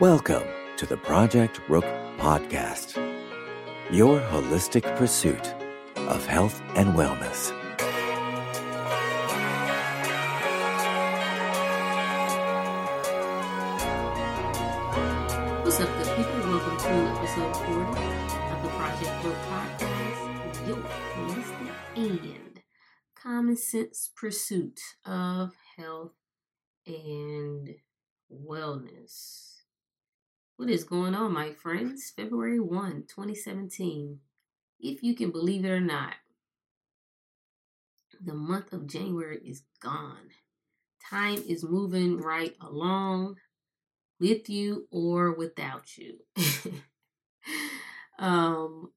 Welcome to the Project Rook Podcast, your holistic pursuit of health and wellness. What's up, good people? Welcome to episode 40 of the Project Rook Podcast, your holistic and common sense pursuit of health and wellness. What is going on, my friends? February 1, 2017. If you can believe it or not, the month of January is gone. Time is moving right along with you or without you. um,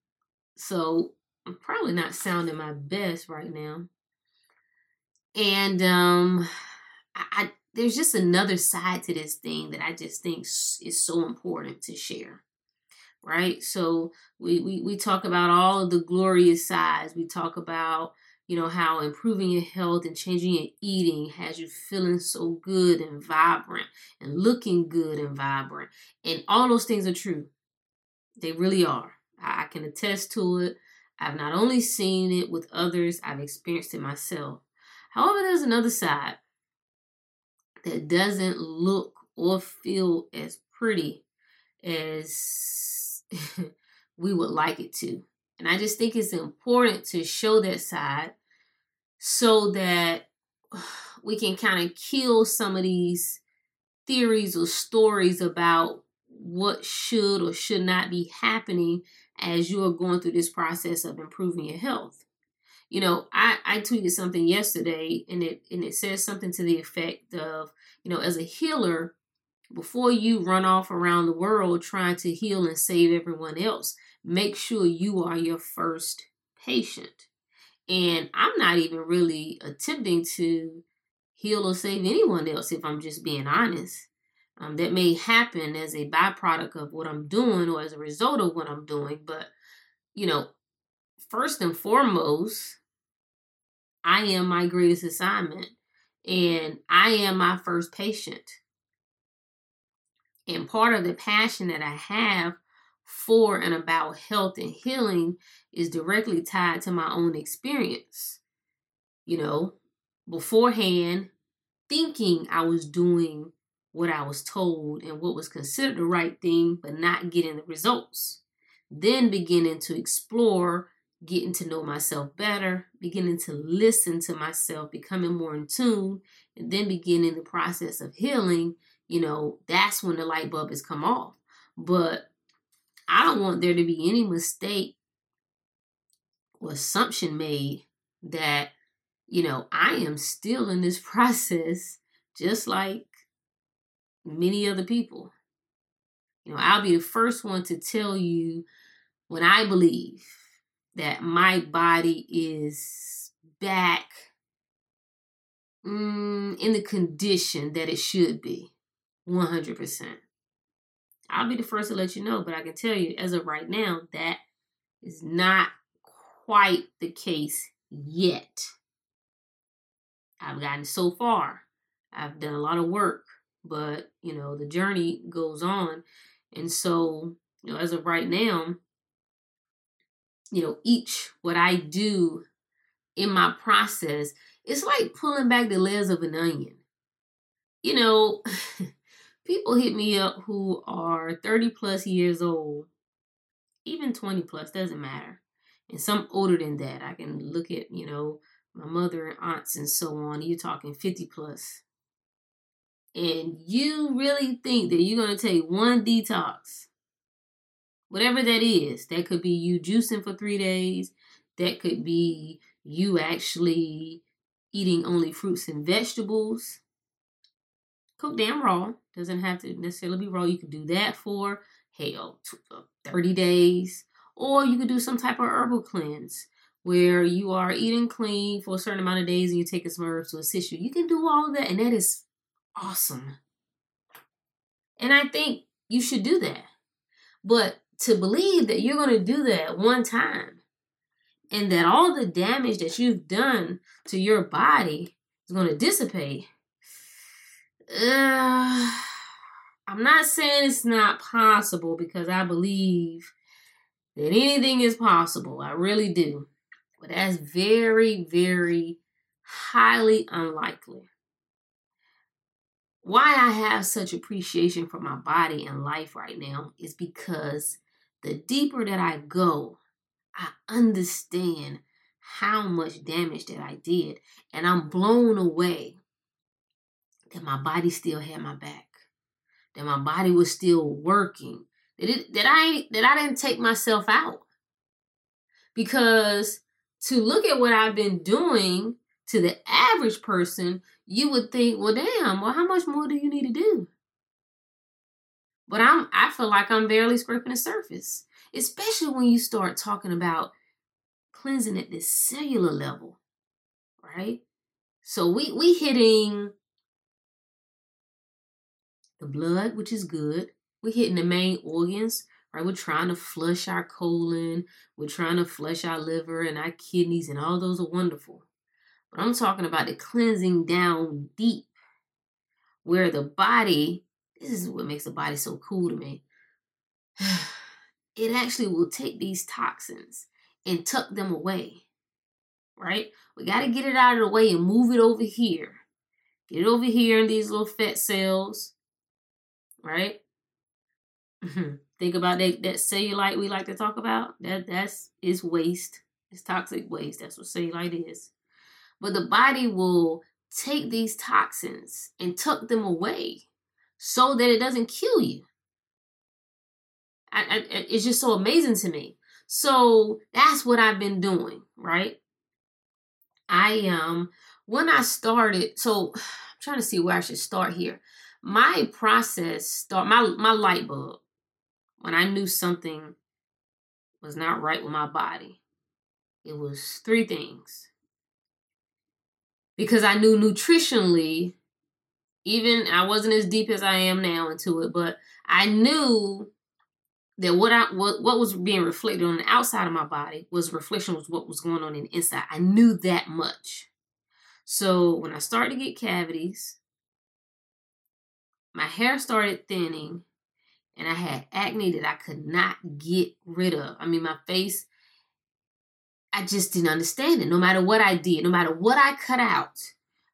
so I'm probably not sounding my best right now. And um, I, I there's just another side to this thing that I just think is so important to share. Right? So we, we we talk about all of the glorious sides. We talk about, you know, how improving your health and changing your eating has you feeling so good and vibrant and looking good and vibrant. And all those things are true. They really are. I, I can attest to it. I've not only seen it with others, I've experienced it myself. However, there's another side that doesn't look or feel as pretty as we would like it to. And I just think it's important to show that side so that we can kind of kill some of these theories or stories about what should or should not be happening as you are going through this process of improving your health you know, I, I tweeted something yesterday and it and it says something to the effect of, you know, as a healer, before you run off around the world trying to heal and save everyone else, make sure you are your first patient. And I'm not even really attempting to heal or save anyone else if I'm just being honest. Um, that may happen as a byproduct of what I'm doing or as a result of what I'm doing. But, you know, first and foremost, I am my greatest assignment and I am my first patient. And part of the passion that I have for and about health and healing is directly tied to my own experience. You know, beforehand, thinking I was doing what I was told and what was considered the right thing, but not getting the results. Then beginning to explore getting to know myself better, beginning to listen to myself, becoming more in tune, and then beginning the process of healing, you know, that's when the light bulb has come off. But I don't want there to be any mistake or assumption made that, you know, I am still in this process just like many other people. You know, I'll be the first one to tell you when I believe that my body is back mm, in the condition that it should be 100%. I'll be the first to let you know, but I can tell you as of right now, that is not quite the case yet. I've gotten so far. I've done a lot of work, but you know, the journey goes on. And so, you know, as of right now, you know, each what I do in my process, it's like pulling back the layers of an onion. You know, people hit me up who are 30 plus years old, even 20 plus, doesn't matter. And some older than that. I can look at, you know, my mother and aunts and so on. You're talking 50 plus. And you really think that you're going to take one detox whatever that is. That could be you juicing for three days. That could be you actually eating only fruits and vegetables. Cooked and raw. Doesn't have to necessarily be raw. You can do that for, hell, uh, 30 days. Or you could do some type of herbal cleanse where you are eating clean for a certain amount of days and you take some herbs to assist you. You can do all of that, and that is awesome. And I think you should do that. But to believe that you're going to do that one time and that all the damage that you've done to your body is going to dissipate. Uh, I'm not saying it's not possible because I believe that anything is possible. I really do. But that's very, very highly unlikely. Why I have such appreciation for my body and life right now is because the deeper that I go, I understand how much damage that I did. And I'm blown away that my body still had my back that my body was still working, that it that I that I didn't take myself out. Because to look at what I've been doing to the average person, you would think, well, damn, well, how much more do you need to do? But I'm I feel like I'm barely scraping the surface, especially when you start talking about cleansing at this cellular level, right? So we we hitting the blood, which is good. We're hitting the main organs, right? We're trying to flush our colon, we're trying to flush our liver and our kidneys, and all those are wonderful. But I'm talking about the cleansing down deep, where the body, this is what makes the body so cool to me. It actually will take these toxins and tuck them away, right? We got to get it out of the way and move it over here. Get it over here in these little fat cells right? Think about that that cellulite we like to talk about. That that's is waste. It's toxic waste. That's what cellulite is. But the body will take these toxins and tuck them away so that it doesn't kill you. I, I, it's just so amazing to me. So that's what I've been doing, right? I um when I started, so I'm trying to see where I should start here my process start my my light bulb when I knew something was not right with my body. It was three things. Because I knew nutritionally, even I wasn't as deep as I am now into it, but I knew that what I what, what was being reflected on the outside of my body was reflection was what was going on in the inside. I knew that much. So when I started to get cavities, my hair started thinning and I had acne that I could not get rid of. I mean, my face, I just didn't understand it. No matter what I did, no matter what I cut out,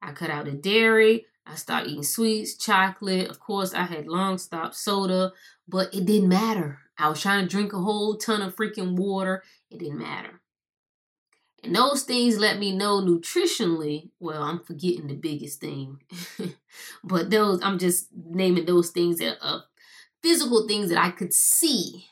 I cut out the dairy, I started eating sweets, chocolate. Of course, I had long stop soda, but it didn't matter. I was trying to drink a whole ton of freaking water. It didn't matter. And those things let me know nutritionally. Well, I'm forgetting the biggest thing, but those I'm just naming those things that are physical things that I could see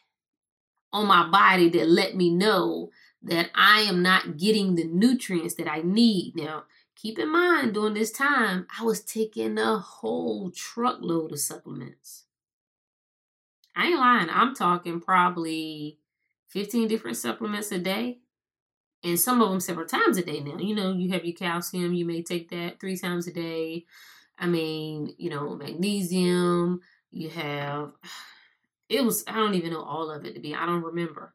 on my body that let me know that I am not getting the nutrients that I need. Now, keep in mind during this time, I was taking a whole truckload of supplements. I ain't lying. I'm talking probably 15 different supplements a day and some of them several times a day now. You know, you have your calcium, you may take that three times a day. I mean, you know, magnesium, you have it was I don't even know all of it to be. I don't remember.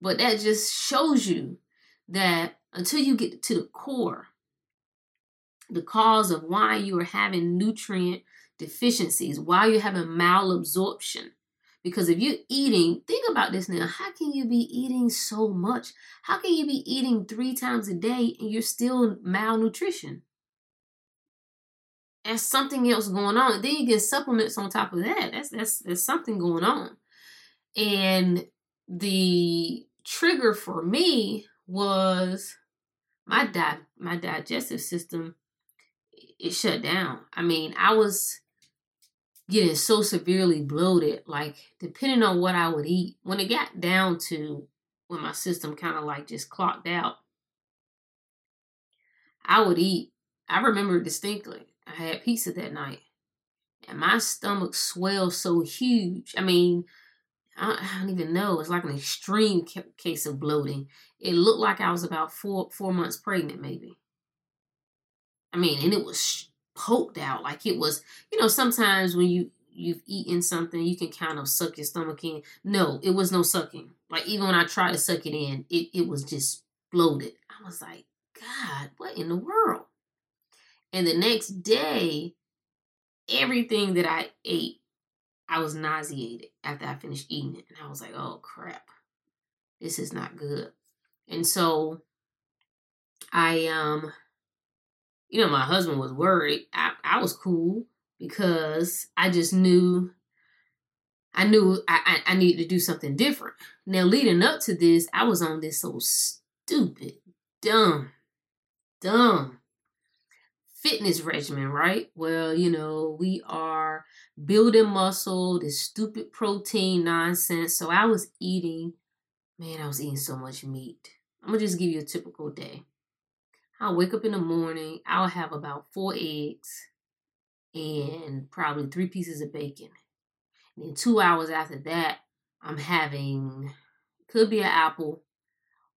But that just shows you that until you get to the core, the cause of why you are having nutrient deficiencies, why you're having malabsorption, because if you're eating, think about this now. How can you be eating so much? How can you be eating three times a day and you're still malnutrition? There's something else going on. Then you get supplements on top of that. That's that's there's something going on. And the trigger for me was my di- my digestive system it shut down. I mean, I was getting so severely bloated, like depending on what I would eat, when it got down to when my system kind of like just clocked out, I would eat. I remember distinctly. I had pizza that night, and my stomach swelled so huge. I mean, I don't even know. It's like an extreme case of bloating. It looked like I was about four four months pregnant, maybe. I mean, and it was poked out like it was you know sometimes when you you've eaten something you can kind of suck your stomach in no it was no sucking like even when i tried to suck it in it, it was just bloated i was like god what in the world and the next day everything that I ate, I was nauseated after I finished eating it. And I was like, oh crap, this is not good. And so I um you know, my husband was worried. I, I was cool because I just knew I knew I, I, I needed to do something different. Now leading up to this, I was on this so stupid, dumb, dumb fitness regimen, right? Well, you know, we are building muscle, this stupid protein nonsense. So I was eating, man, I was eating so much meat. I'm gonna just give you a typical day. I'll wake up in the morning, I'll have about four eggs and probably three pieces of bacon. And then two hours after that, I'm having could be an apple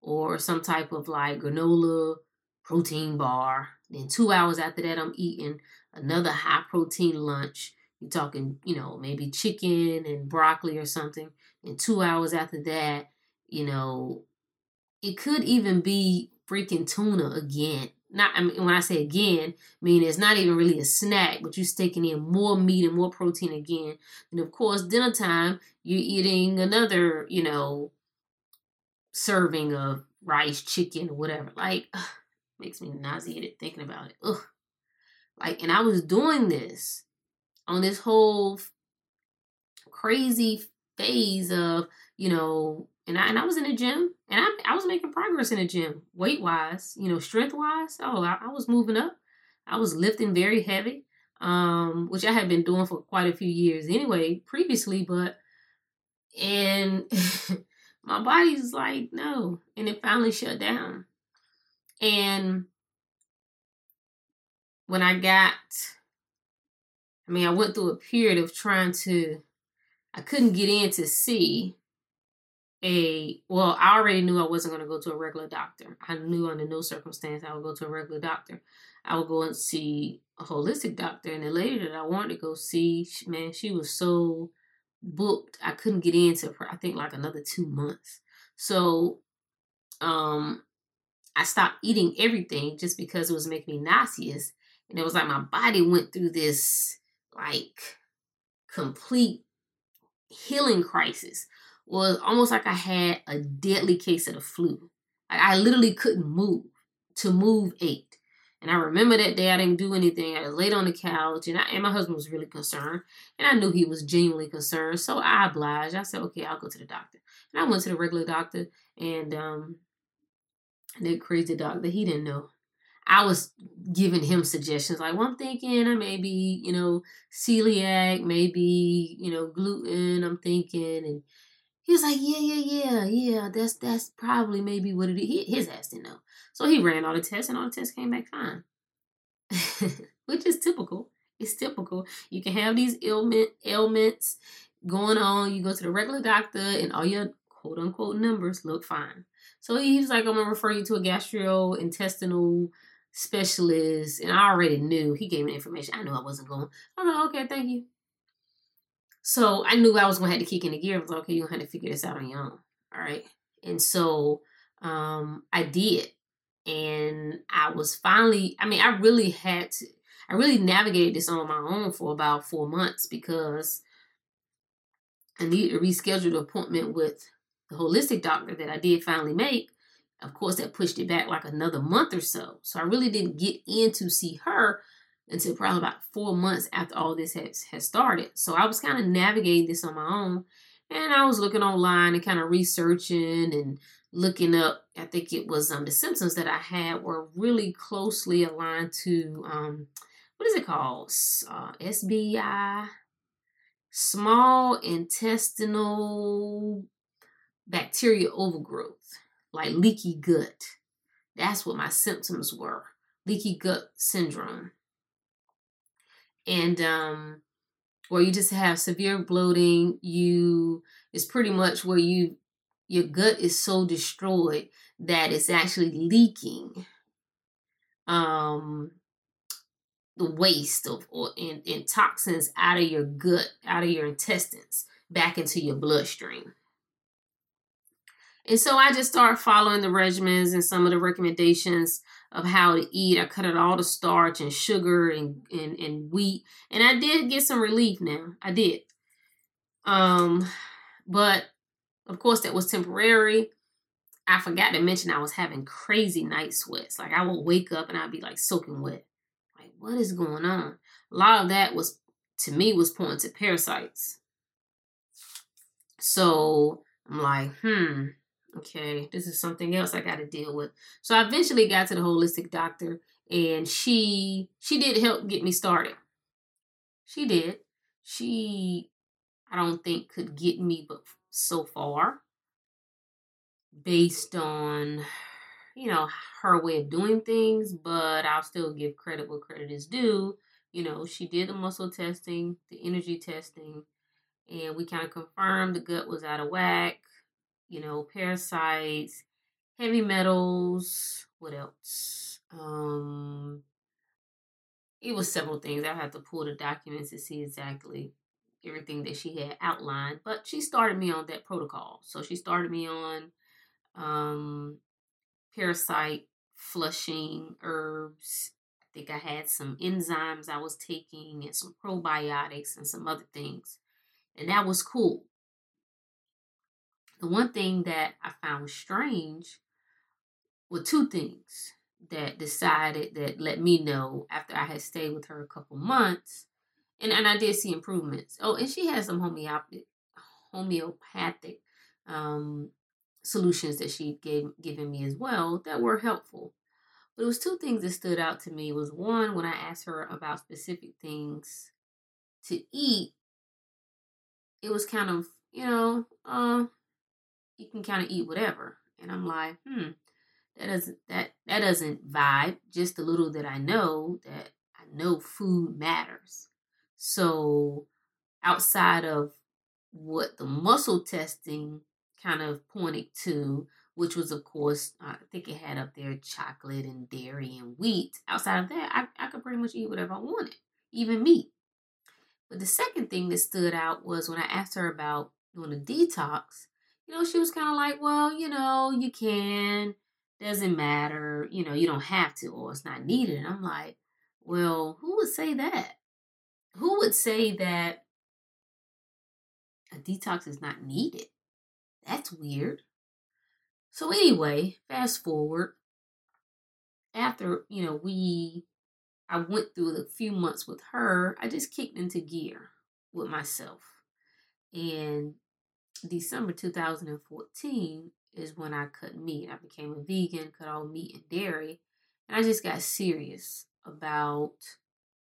or some type of like granola protein bar. Then two hours after that, I'm eating another high protein lunch. You're talking, you know, maybe chicken and broccoli or something. And two hours after that, you know, it could even be freaking tuna again. Not I mean, when I say again, I mean it's not even really a snack, but you're taking in more meat and more protein again. And of course, dinner time, you're eating another, you know, serving of rice, chicken, or whatever. Like, makes me nauseated thinking about it. Ugh. Like, and I was doing this on this whole crazy phase of, you know, and I, and I was in the gym and I, I was making progress in the gym, weight wise, you know, strength wise. Oh, I, I was moving up. I was lifting very heavy, um, which I had been doing for quite a few years anyway, previously, but, and my body's like, no. And it finally shut down. And when I got, I mean, I went through a period of trying to, I couldn't get in to see a, well, I already knew I wasn't going to go to a regular doctor. I knew under no circumstance I would go to a regular doctor. I would go and see a holistic doctor. And the lady that I wanted to go see, man, she was so booked. I couldn't get into, I think, like another two months. So, um, I stopped eating everything just because it was making me nauseous. And it was like my body went through this like complete healing crisis. Was almost like I had a deadly case of the flu. Like I literally couldn't move. To move ate. And I remember that day I didn't do anything. I was laid on the couch and, I, and my husband was really concerned. And I knew he was genuinely concerned. So I obliged. I said, okay, I'll go to the doctor. And I went to the regular doctor and um, that crazy doctor, he didn't know. I was giving him suggestions like, well, I'm thinking I may be, you know, celiac, maybe, you know, gluten. I'm thinking, and he was like, yeah, yeah, yeah, yeah. That's that's probably maybe what it is. He, his ass didn't know, so he ran all the tests, and all the tests came back fine, which is typical. It's typical. You can have these ailment ailments going on. You go to the regular doctor, and all your quote unquote numbers look fine. So he was like, I'm gonna refer you to a gastrointestinal specialist. And I already knew he gave me information. I knew I wasn't going. I'm like, okay, thank you. So I knew I was gonna have to kick in the gear. I was like, okay, you're gonna have to figure this out on your own. All right. And so um I did. And I was finally, I mean, I really had to, I really navigated this on my own for about four months because I needed to reschedule the appointment with the holistic doctor that I did finally make, of course, that pushed it back like another month or so. So I really didn't get in to see her until probably about four months after all this has, has started. So I was kind of navigating this on my own. And I was looking online and kind of researching and looking up. I think it was um, the symptoms that I had were really closely aligned to um, what is it called? Uh, SBI, small intestinal bacteria overgrowth, like leaky gut. That's what my symptoms were leaky gut syndrome. And um, where you just have severe bloating, you it's pretty much where you your gut is so destroyed that it's actually leaking um the waste of or and, and toxins out of your gut, out of your intestines, back into your bloodstream. And so I just started following the regimens and some of the recommendations of how to eat. I cut out all the starch and sugar and, and, and wheat. And I did get some relief now. I did. Um, but of course that was temporary. I forgot to mention I was having crazy night sweats. Like I would wake up and I'd be like soaking wet. Like, what is going on? A lot of that was to me was pointing to parasites. So I'm like, hmm, okay, this is something else I got to deal with. So I eventually got to the holistic doctor, and she she did help get me started. She did. She, I don't think could get me, but so far, based on you know her way of doing things. But I'll still give credit where credit is due. You know, she did the muscle testing, the energy testing, and we kind of confirmed the gut was out of whack you know, parasites, heavy metals, what else? Um, it was several things. I had to pull the documents to see exactly everything that she had outlined. But she started me on that protocol. So she started me on um, parasite flushing herbs. I think I had some enzymes I was taking and some probiotics and some other things. And that was cool. The one thing that I found strange were two things that decided that let me know after I had stayed with her a couple months, and, and I did see improvements. Oh, and she has some homeopathic homeopathic um, solutions that she gave given me as well that were helpful. But it was two things that stood out to me. It Was one when I asked her about specific things to eat, it was kind of you know, uh, you can kind of eat whatever. And I'm like, hmm, that doesn't that that doesn't vibe. Just a little that I know that I know food matters. So outside of what the muscle testing kind of pointed to, which was of course I think it had up there chocolate and dairy and wheat. Outside of that, I, I could pretty much eat whatever I wanted, even meat. But the second thing that stood out was when I asked her about doing a detox, you know, she was kind of like, well, you know, you can, doesn't matter, you know, you don't have to, or it's not needed. And I'm like, well, who would say that? Who would say that a detox is not needed? That's weird. So, anyway, fast forward. After, you know, we, I went through the few months with her, I just kicked into gear with myself. And December 2014 is when I cut meat. I became a vegan, cut all meat and dairy, and I just got serious about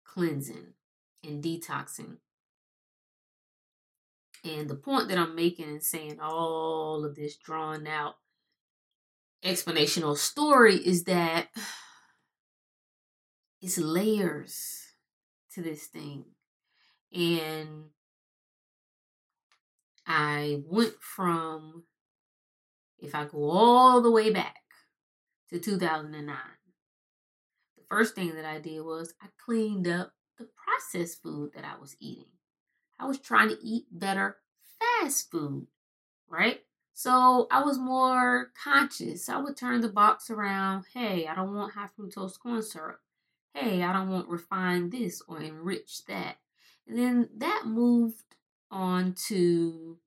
cleansing and detoxing. And the point that I'm making and saying all of this drawn out explanational story is that it's layers to this thing. And I went from, if I go all the way back to 2009, the first thing that I did was I cleaned up the processed food that I was eating. I was trying to eat better fast food, right? So I was more conscious. I would turn the box around. Hey, I don't want high fructose corn syrup. Hey, I don't want refined this or enriched that. And then that moved on to,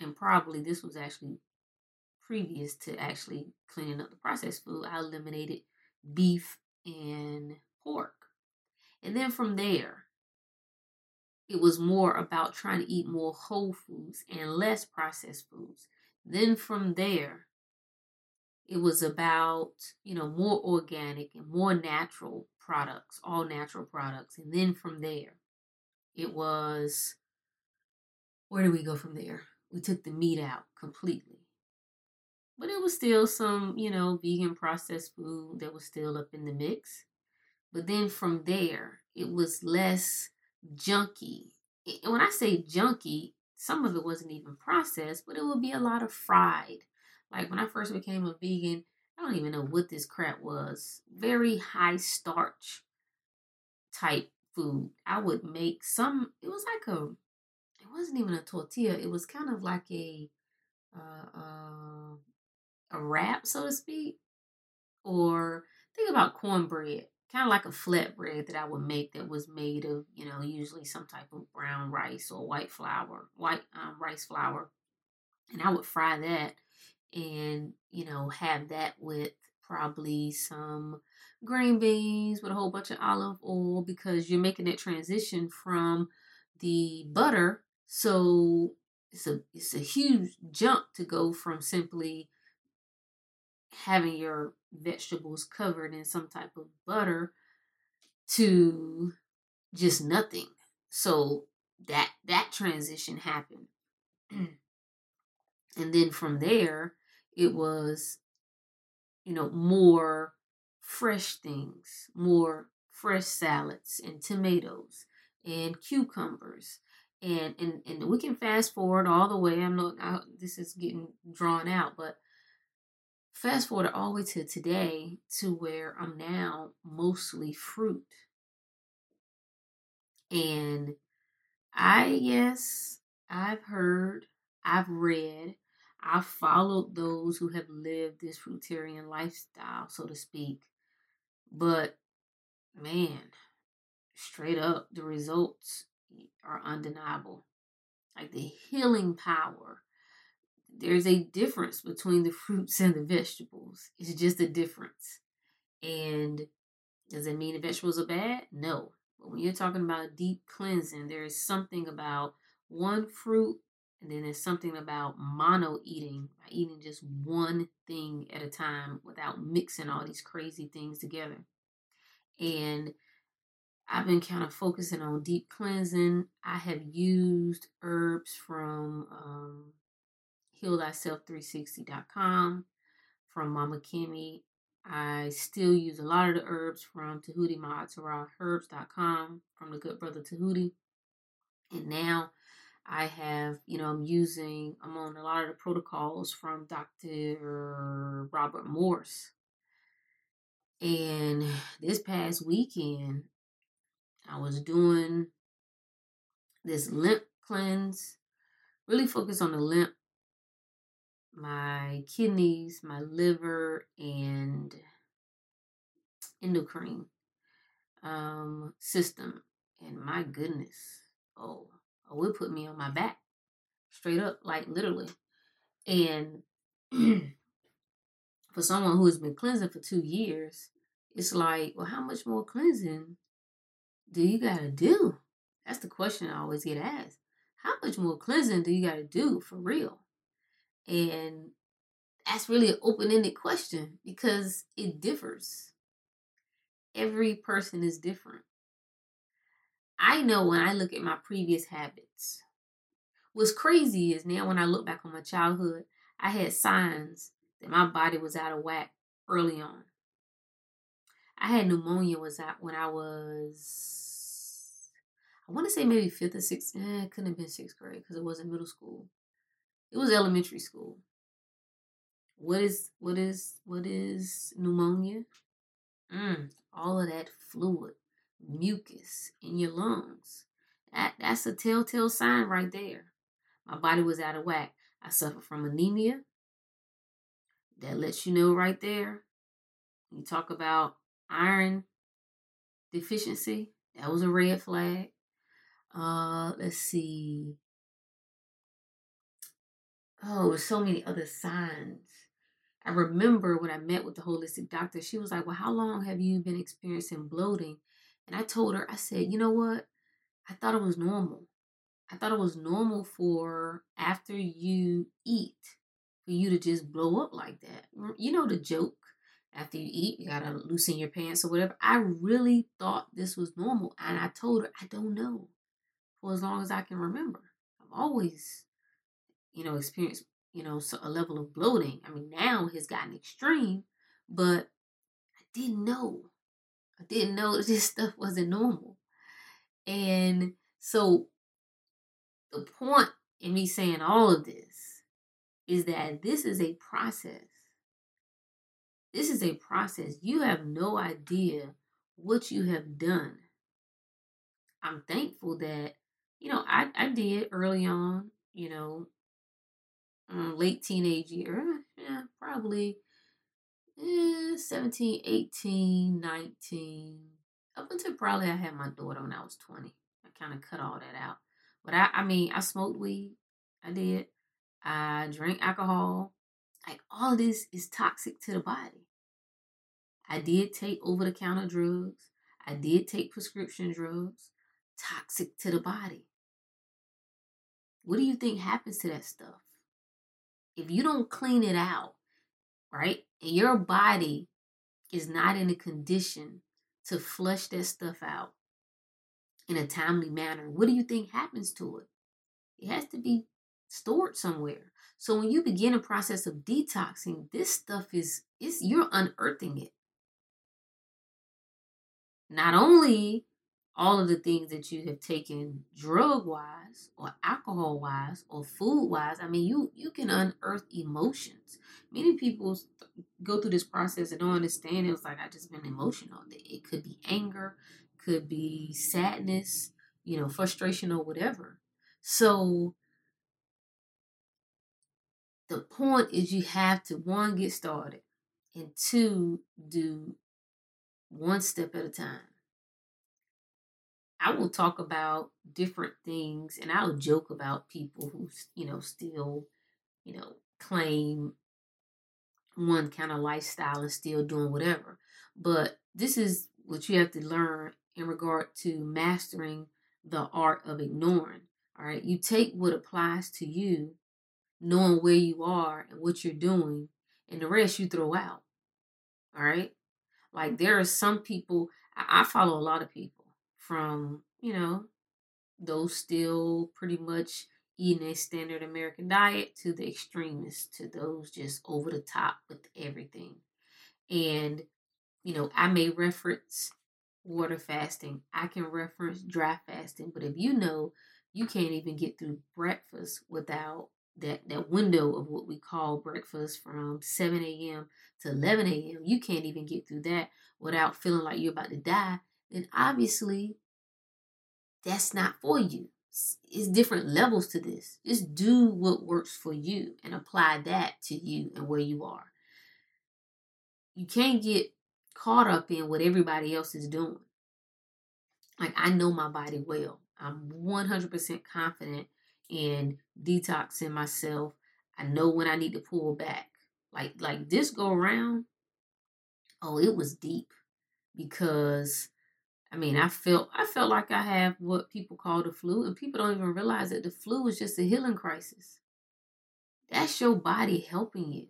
and probably this was actually previous to actually cleaning up the processed food, I eliminated beef and pork. And then from there, it was more about trying to eat more whole foods and less processed foods. Then from there, it was about, you know, more organic and more natural products, all natural products. And then from there, it was where do we go from there? We took the meat out completely. But it was still some, you know, vegan processed food that was still up in the mix. But then from there, it was less junky. And when I say junky, some of it wasn't even processed, but it would be a lot of fried. Like when I first became a vegan, I don't even know what this crap was. Very high starch type food. I would make some, it was like a, it wasn't even a tortilla. It was kind of like a uh, uh, a wrap, so to speak, or think about cornbread, kind of like a flatbread that I would make that was made of, you know, usually some type of brown rice or white flour, white um, rice flour, and I would fry that and you know have that with probably some green beans with a whole bunch of olive oil because you're making that transition from the butter so it's a it's a huge jump to go from simply having your vegetables covered in some type of butter to just nothing. So that that transition happened. And then from there it was you know more fresh things more fresh salads and tomatoes and cucumbers and and and we can fast forward all the way i'm not I, this is getting drawn out but fast forward all the way to today to where i'm now mostly fruit. And i yes i've heard i've read I've followed those who have lived this fruitarian lifestyle, so to speak. But man, straight up, the results are undeniable. Like the healing power. There's a difference between the fruits and the vegetables. It's just a difference. And does it mean the vegetables are bad? No. But when you're talking about deep cleansing, there is something about one fruit and then there's something about mono eating, eating just one thing at a time without mixing all these crazy things together. And I've been kind of focusing on deep cleansing. I have used herbs from um, healthyself360.com, from Mama Kimmy. I still use a lot of the herbs from Tahuti Herbs.com, from the good brother Tahuti. And now I have, you know, I'm using, I'm on a lot of the protocols from Dr. Robert Morse. And this past weekend, I was doing this lymph cleanse, really focus on the lymph, my kidneys, my liver, and endocrine um, system. And my goodness, oh, would put me on my back, straight up, like literally. And for someone who has been cleansing for two years, it's like, well, how much more cleansing do you gotta do? That's the question I always get asked. How much more cleansing do you gotta do for real? And that's really an open ended question because it differs. Every person is different. I know when I look at my previous habits. What's crazy is now when I look back on my childhood, I had signs that my body was out of whack early on. I had pneumonia was out when I was I want to say maybe fifth or sixth. Eh, it couldn't have been sixth grade because it wasn't middle school. It was elementary school. What is what is what is pneumonia? Mm, all of that fluid mucus in your lungs. That, that's a telltale sign right there. My body was out of whack. I suffered from anemia. That lets you know right there. You talk about iron deficiency. That was a red flag. Uh, let's see. Oh, so many other signs. I remember when I met with the holistic doctor, she was like, Well, how long have you been experiencing bloating? And I told her, I said, you know what? I thought it was normal. I thought it was normal for after you eat, for you to just blow up like that. You know the joke. After you eat, you gotta loosen your pants or whatever. I really thought this was normal. And I told her, I don't know. For as long as I can remember. I've always, you know, experienced, you know, a level of bloating. I mean, now has gotten extreme, but I didn't know. I didn't know this stuff wasn't normal. And so the point in me saying all of this is that this is a process. This is a process. You have no idea what you have done. I'm thankful that, you know, I, I did early on, you know, um, late teenage year, yeah, probably eh, 17, 18, 19, up until probably I had my daughter when I was 20. I kind of cut all that out. But I, I mean, I smoked weed. I did. I drank alcohol. Like all this is toxic to the body. I did take over the counter drugs. I did take prescription drugs. Toxic to the body. What do you think happens to that stuff? If you don't clean it out, right? And your body is not in a condition to flush that stuff out in a timely manner, what do you think happens to it? It has to be stored somewhere. So when you begin a process of detoxing, this stuff is is you're unearthing it. Not only all of the things that you have taken drug wise or alcohol wise or food wise i mean you you can unearth emotions. Many people go through this process and don't understand. It was like i just been emotional. It could be anger could be sadness you know frustration or whatever. So the point is you have to one get started and two do one step at a time I will talk about different things and I'll joke about people who, you know, still, you know, claim one kind of lifestyle and still doing whatever. But this is what you have to learn in regard to mastering the art of ignoring. All right. You take what applies to you, knowing where you are and what you're doing, and the rest you throw out. All right. Like there are some people, I follow a lot of people from, you know, those still pretty much eating a standard American diet to the extremists, to those just over the top with everything. And, you know, I may reference water fasting, I can reference dry fasting, but if you know you can't even get through breakfast without that, that window of what we call breakfast from 7 a.m. to 11 a.m., you can't even get through that without feeling like you're about to die then obviously that's not for you. It's different levels to this. Just do what works for you and apply that to you and where you are. You can't get caught up in what everybody else is doing. Like, I know my body well. I'm 100% confident in detoxing myself. I know when I need to pull back. Like, like this go around, oh, it was deep because I mean, I felt I felt like I have what people call the flu, and people don't even realize that the flu is just a healing crisis. That's your body helping you.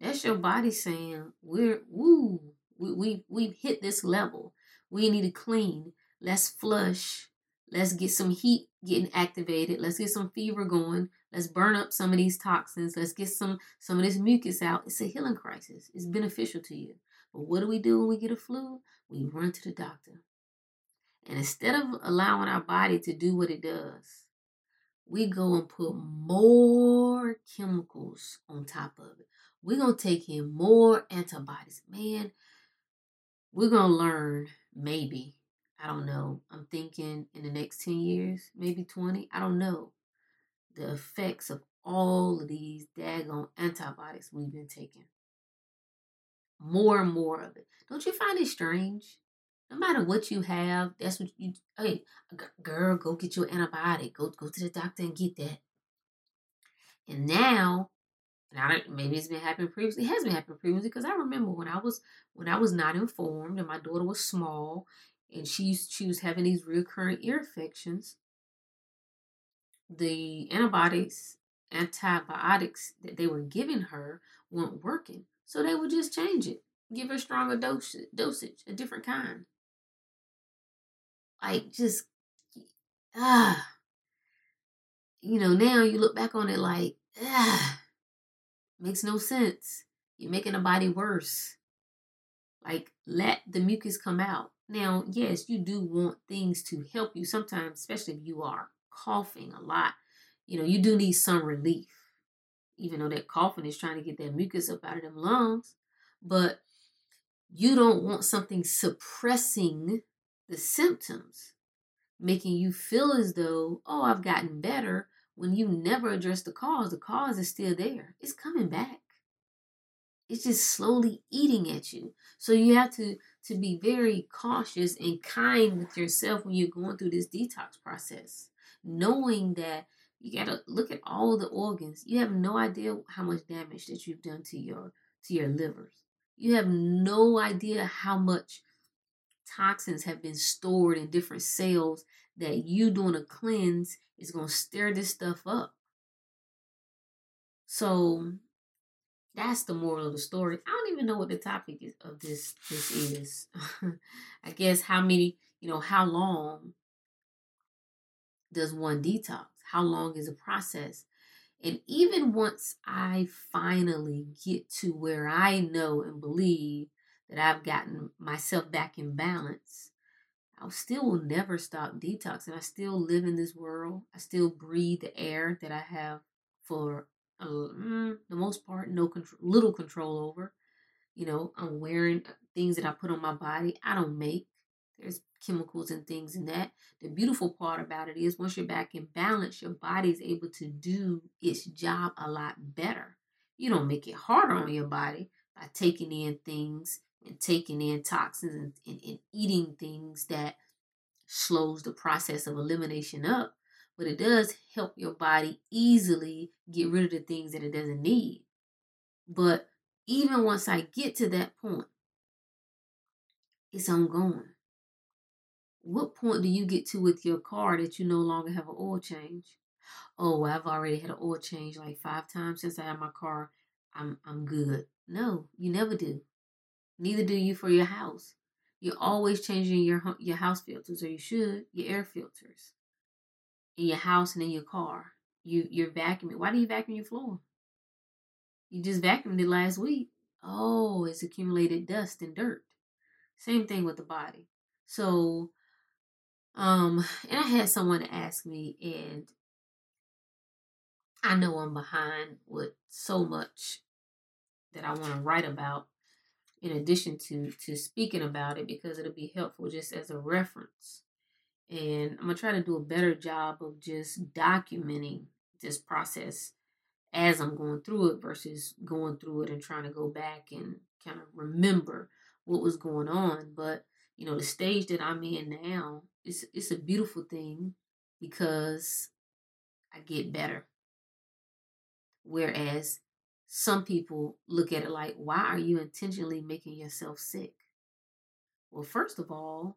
That's your body saying, "We're woo, we we we've hit this level. We need to clean. Let's flush. Let's get some heat getting activated. Let's get some fever going. Let's burn up some of these toxins. Let's get some some of this mucus out. It's a healing crisis. It's beneficial to you. But what do we do when we get a flu? We run to the doctor. And instead of allowing our body to do what it does, we go and put more chemicals on top of it. We're going to take in more antibodies. Man, we're going to learn maybe, I don't know, I'm thinking in the next 10 years, maybe 20, I don't know, the effects of all of these daggone antibiotics we've been taking more and more of it. Don't you find it strange? No matter what you have, that's what you. Hey, girl, go get your antibiotic. Go go to the doctor and get that. And now, I maybe it's been happening previously. It has been happening previously because I remember when I was when I was not informed and my daughter was small and she she was having these recurring ear infections. The antibiotics antibiotics that they were giving her weren't working. So they would just change it, give her stronger dosage, dosage, a different kind. Like just ah, you know. Now you look back on it like ah, makes no sense. You're making the body worse. Like let the mucus come out. Now, yes, you do want things to help you sometimes, especially if you are coughing a lot. You know, you do need some relief even though that coughing is trying to get that mucus up out of them lungs. But you don't want something suppressing the symptoms, making you feel as though, oh, I've gotten better, when you never address the cause, the cause is still there. It's coming back. It's just slowly eating at you. So you have to to be very cautious and kind with yourself when you're going through this detox process, knowing that you got to look at all the organs. You have no idea how much damage that you've done to your to your livers. You have no idea how much toxins have been stored in different cells that you doing a cleanse is to stir this stuff up. So that's the moral of the story. I don't even know what the topic is, of this this is. I guess how many, you know, how long does one detox? How long is a process? And even once I finally get to where I know and believe that I've gotten myself back in balance, I still will never stop detoxing. I still live in this world. I still breathe the air that I have for uh, mm, the most part no control, little control over. You know, I'm wearing uh, things that I put on my body. I don't make. There's chemicals and things in that. The beautiful part about it is once you're back in balance, your body's able to do its job a lot better. You don't make it harder on your body by taking in things and taking in toxins and, and, and eating things that slows the process of elimination up. But it does help your body easily get rid of the things that it doesn't need. But even once I get to that point, it's ongoing. What point do you get to with your car that you no longer have an oil change? Oh, I've already had an oil change like five times since I had my car. I'm I'm good. No, you never do. Neither do you for your house. You're always changing your your house filters, or you should, your air filters in your house and in your car. You you're vacuuming. Why do you vacuum your floor? You just vacuumed it last week. Oh, it's accumulated dust and dirt. Same thing with the body. So, um, and I had someone ask me, and I know I'm behind with so much that I want to write about in addition to to speaking about it because it'll be helpful just as a reference. And I'm gonna try to do a better job of just documenting this process as I'm going through it versus going through it and trying to go back and kind of remember what was going on. But you know, the stage that I'm in now, it's it's a beautiful thing because I get better. Whereas some people look at it like, why are you intentionally making yourself sick? Well, first of all,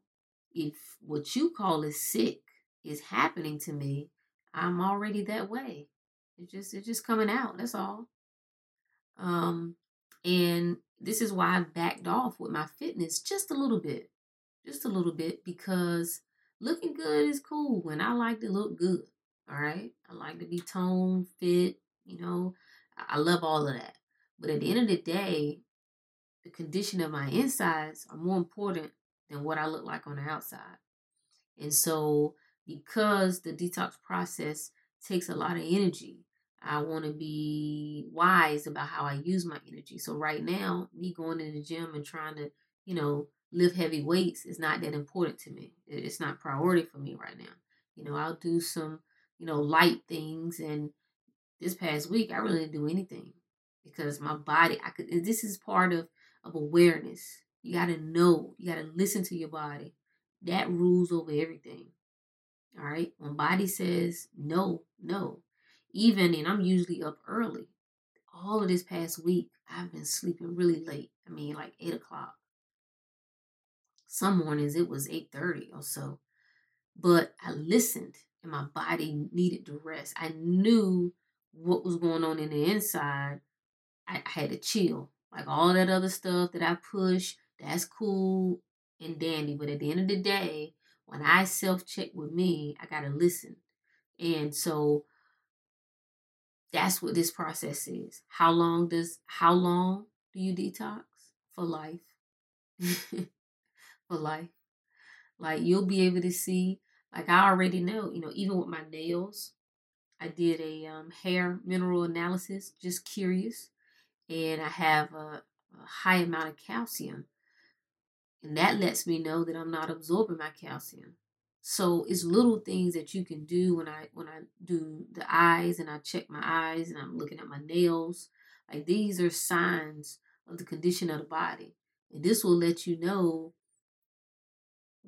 if what you call is sick is happening to me, I'm already that way. It's just it's just coming out. That's all. Um, and this is why I backed off with my fitness just a little bit, just a little bit, because looking good is cool, and I like to look good. All right, I like to be toned, fit. You know, I love all of that. But at the end of the day, the condition of my insides are more important than what I look like on the outside. And so, because the detox process takes a lot of energy, I want to be wise about how I use my energy. So, right now, me going to the gym and trying to, you know, lift heavy weights is not that important to me. It's not priority for me right now. You know, I'll do some, you know, light things and this past week, I really didn't do anything because my body, I could, this is part of, of awareness. You got to know, you got to listen to your body. That rules over everything. All right. When body says no, no, even, and I'm usually up early. All of this past week, I've been sleeping really late. I mean, like eight o'clock. Some mornings it was 8:30 or so. But I listened and my body needed to rest. I knew what was going on in the inside, I, I had to chill. Like all that other stuff that I push, that's cool and dandy. But at the end of the day, when I self check with me, I got to listen. And so that's what this process is. How long does, how long do you detox? For life. For life. Like you'll be able to see, like I already know, you know, even with my nails, I did a um, hair mineral analysis, just curious, and I have a, a high amount of calcium. And that lets me know that I'm not absorbing my calcium. So it's little things that you can do when I when I do the eyes and I check my eyes and I'm looking at my nails. Like these are signs of the condition of the body. And this will let you know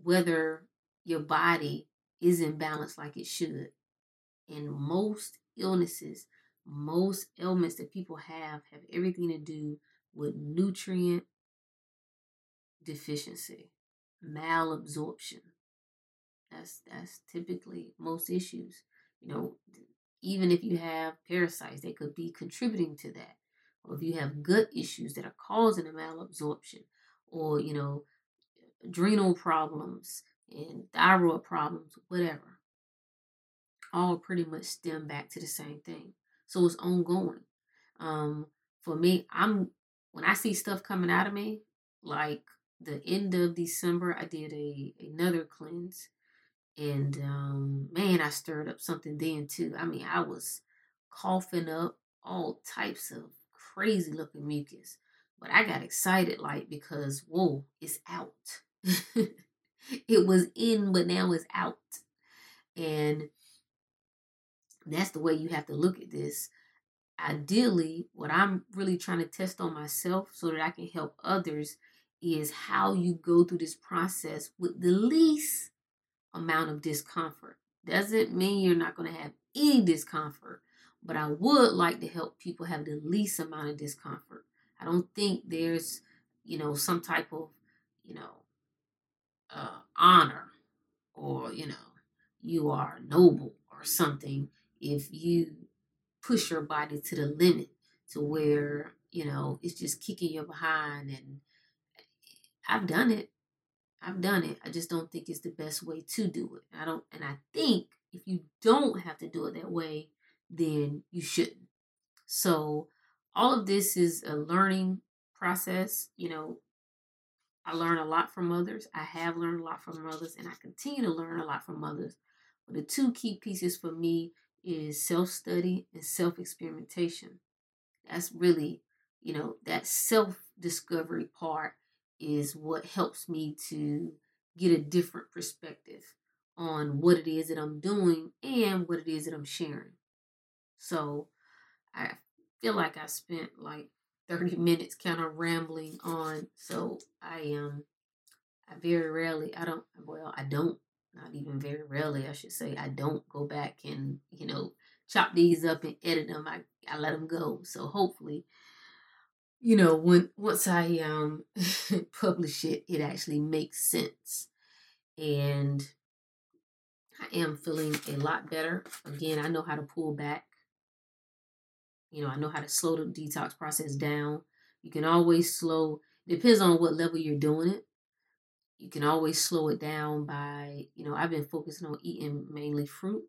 whether your body is in balance like it should. And most illnesses, most ailments that people have, have everything to do with nutrient deficiency, malabsorption. That's that's typically most issues. You know, even if you have parasites, they could be contributing to that. Or if you have gut issues that are causing a malabsorption, or you know, adrenal problems and thyroid problems, whatever, all pretty much stem back to the same thing. So it's ongoing. Um, for me, I'm when I see stuff coming out of me, like the end of December, I did a another cleanse, and um, man, I stirred up something then too. I mean, I was coughing up all types of crazy looking mucus, but I got excited like because whoa, it's out. it was in, but now it's out, and that's the way you have to look at this ideally, what I'm really trying to test on myself so that I can help others is how you go through this process with the least amount of discomfort. Doesn't mean you're not going to have any discomfort, but I would like to help people have the least amount of discomfort. I don't think there's, you know, some type of, you know, uh, honor or, you know, you are noble or something if you push your body to the limit to where, you know, it's just kicking you behind. And I've done it. I've done it. I just don't think it's the best way to do it. I don't, and I think if you don't have to do it that way, then you shouldn't. So, all of this is a learning process. You know, I learn a lot from others. I have learned a lot from others, and I continue to learn a lot from others. But the two key pieces for me is self study and self experimentation. That's really, you know, that self discovery part is what helps me to get a different perspective on what it is that I'm doing and what it is that I'm sharing. So I feel like I spent like 30 minutes kind of rambling on. So I am, um, I very rarely, I don't, well, I don't not even very rarely, I should say, I don't go back and, you know, chop these up and edit them. I, I let them go. So hopefully, you know, when once I um publish it, it actually makes sense. And I am feeling a lot better. Again, I know how to pull back. You know, I know how to slow the detox process down. You can always slow, depends on what level you're doing it you can always slow it down by, you know, I've been focusing on eating mainly fruit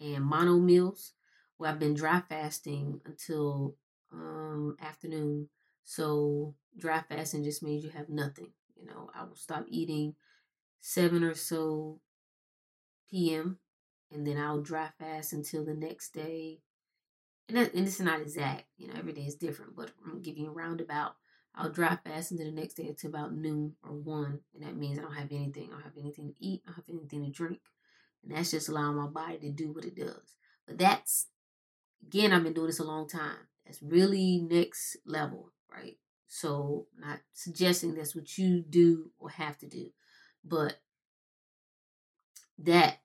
and mono meals. where I've been dry fasting until um, afternoon. So dry fasting just means you have nothing. You know, I will stop eating seven or so p.m. and then I'll dry fast until the next day. And, that, and it's not exact, you know, every day is different, but I'm giving you a roundabout. I'll dry fast into the next day until about noon or one, and that means I don't have anything. I don't have anything to eat. I don't have anything to drink, and that's just allowing my body to do what it does. But that's again, I've been doing this a long time. That's really next level, right? So, not suggesting that's what you do or have to do, but that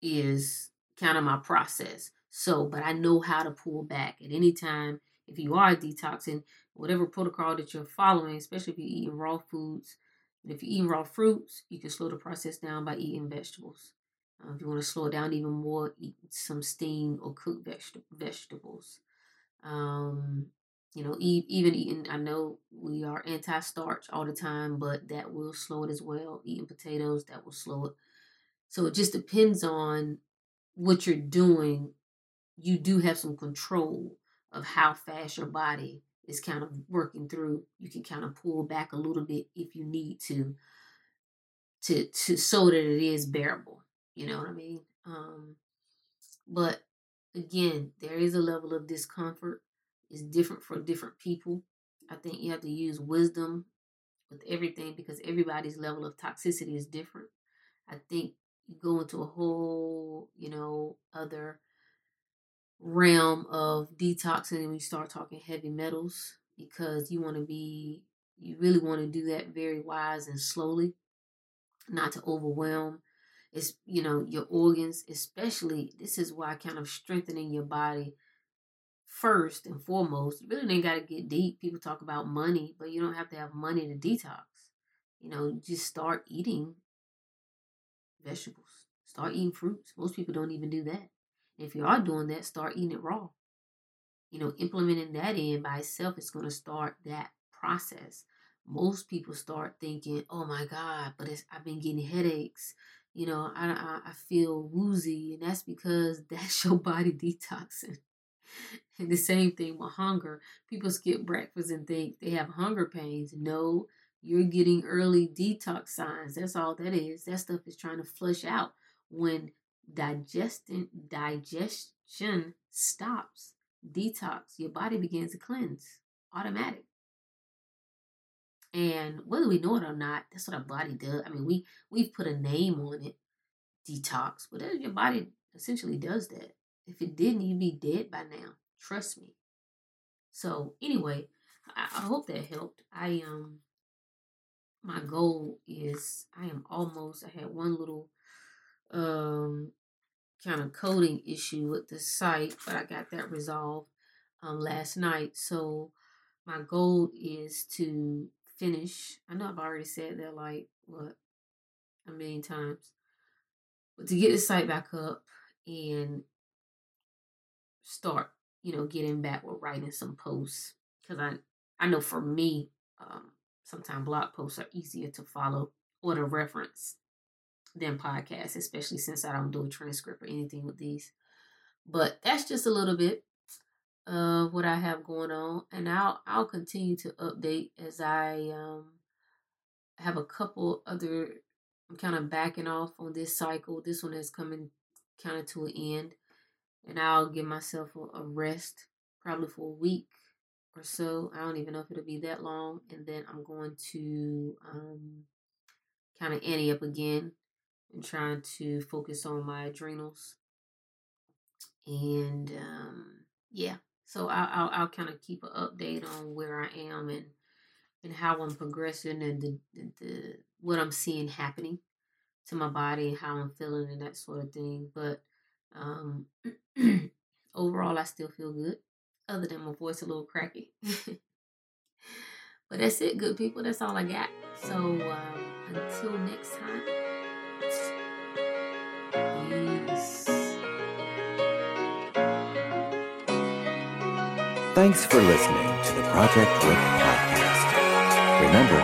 is kind of my process. So, but I know how to pull back at any time if you are detoxing whatever protocol that you're following, especially if you're eating raw foods. If you're eating raw fruits, you can slow the process down by eating vegetables. Uh, if you want to slow it down even more, eat some steamed or cooked veg- vegetables. Um, you know, e- even eating, I know we are anti starch all the time, but that will slow it as well. Eating potatoes, that will slow it. So it just depends on what you're doing. You do have some control of how fast your body is kind of working through, you can kind of pull back a little bit if you need to, to to so that it is bearable. You know what I mean? Um, but again, there is a level of discomfort. It's different for different people. I think you have to use wisdom with everything because everybody's level of toxicity is different. I think you go into a whole, you know, other realm of detoxing when you start talking heavy metals because you want to be you really want to do that very wise and slowly not to overwhelm. It's you know your organs especially this is why kind of strengthening your body first and foremost you really ain't got to get deep. People talk about money but you don't have to have money to detox. You know just start eating vegetables start eating fruits. Most people don't even do that if you are doing that start eating it raw you know implementing that in by itself is going to start that process most people start thinking, "Oh my God!" But I've been getting headaches. You know, I I, I feel woozy, and that's because that's your body detoxing. And the same thing with hunger. People skip breakfast and think they have hunger pains. No, you're getting early detox signs. That's all that is. That stuff is trying to flush out when digestion digestion stops. Detox. Your body begins to cleanse. Automatic. And whether we know it or not, that's what our body does. I mean, we we've put a name on it, detox, but your body essentially does that. If it didn't, you'd be dead by now. Trust me. So anyway, I, I hope that helped. I um my goal is I am almost I had one little um kind of coding issue with the site, but I got that resolved um last night. So my goal is to finish. I know I've already said that like what a million times, but to get the site back up and start, you know, getting back with writing some posts because I I know for me, um, sometimes blog posts are easier to follow or to reference than podcasts, especially since I don't do a transcript or anything with these. But that's just a little bit of what I have going on, and I'll I'll continue to update as I um have a couple other. I'm kind of backing off on this cycle. This one is coming kind of to an end, and I'll give myself a, a rest, probably for a week or so. I don't even know if it'll be that long, and then I'm going to um kind of ante up again trying to focus on my adrenals and um yeah so I'll, I'll, I'll kind of keep an update on where I am and and how I'm progressing and the, the, the what I'm seeing happening to my body and how I'm feeling and that sort of thing. But um, overall, I still feel good, other than my voice a little cracky. but that's it, good people. That's all I got. So um, until next time. Thanks for listening to the Project Rook podcast. Remember,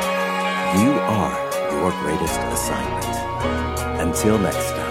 you are your greatest assignment. Until next time.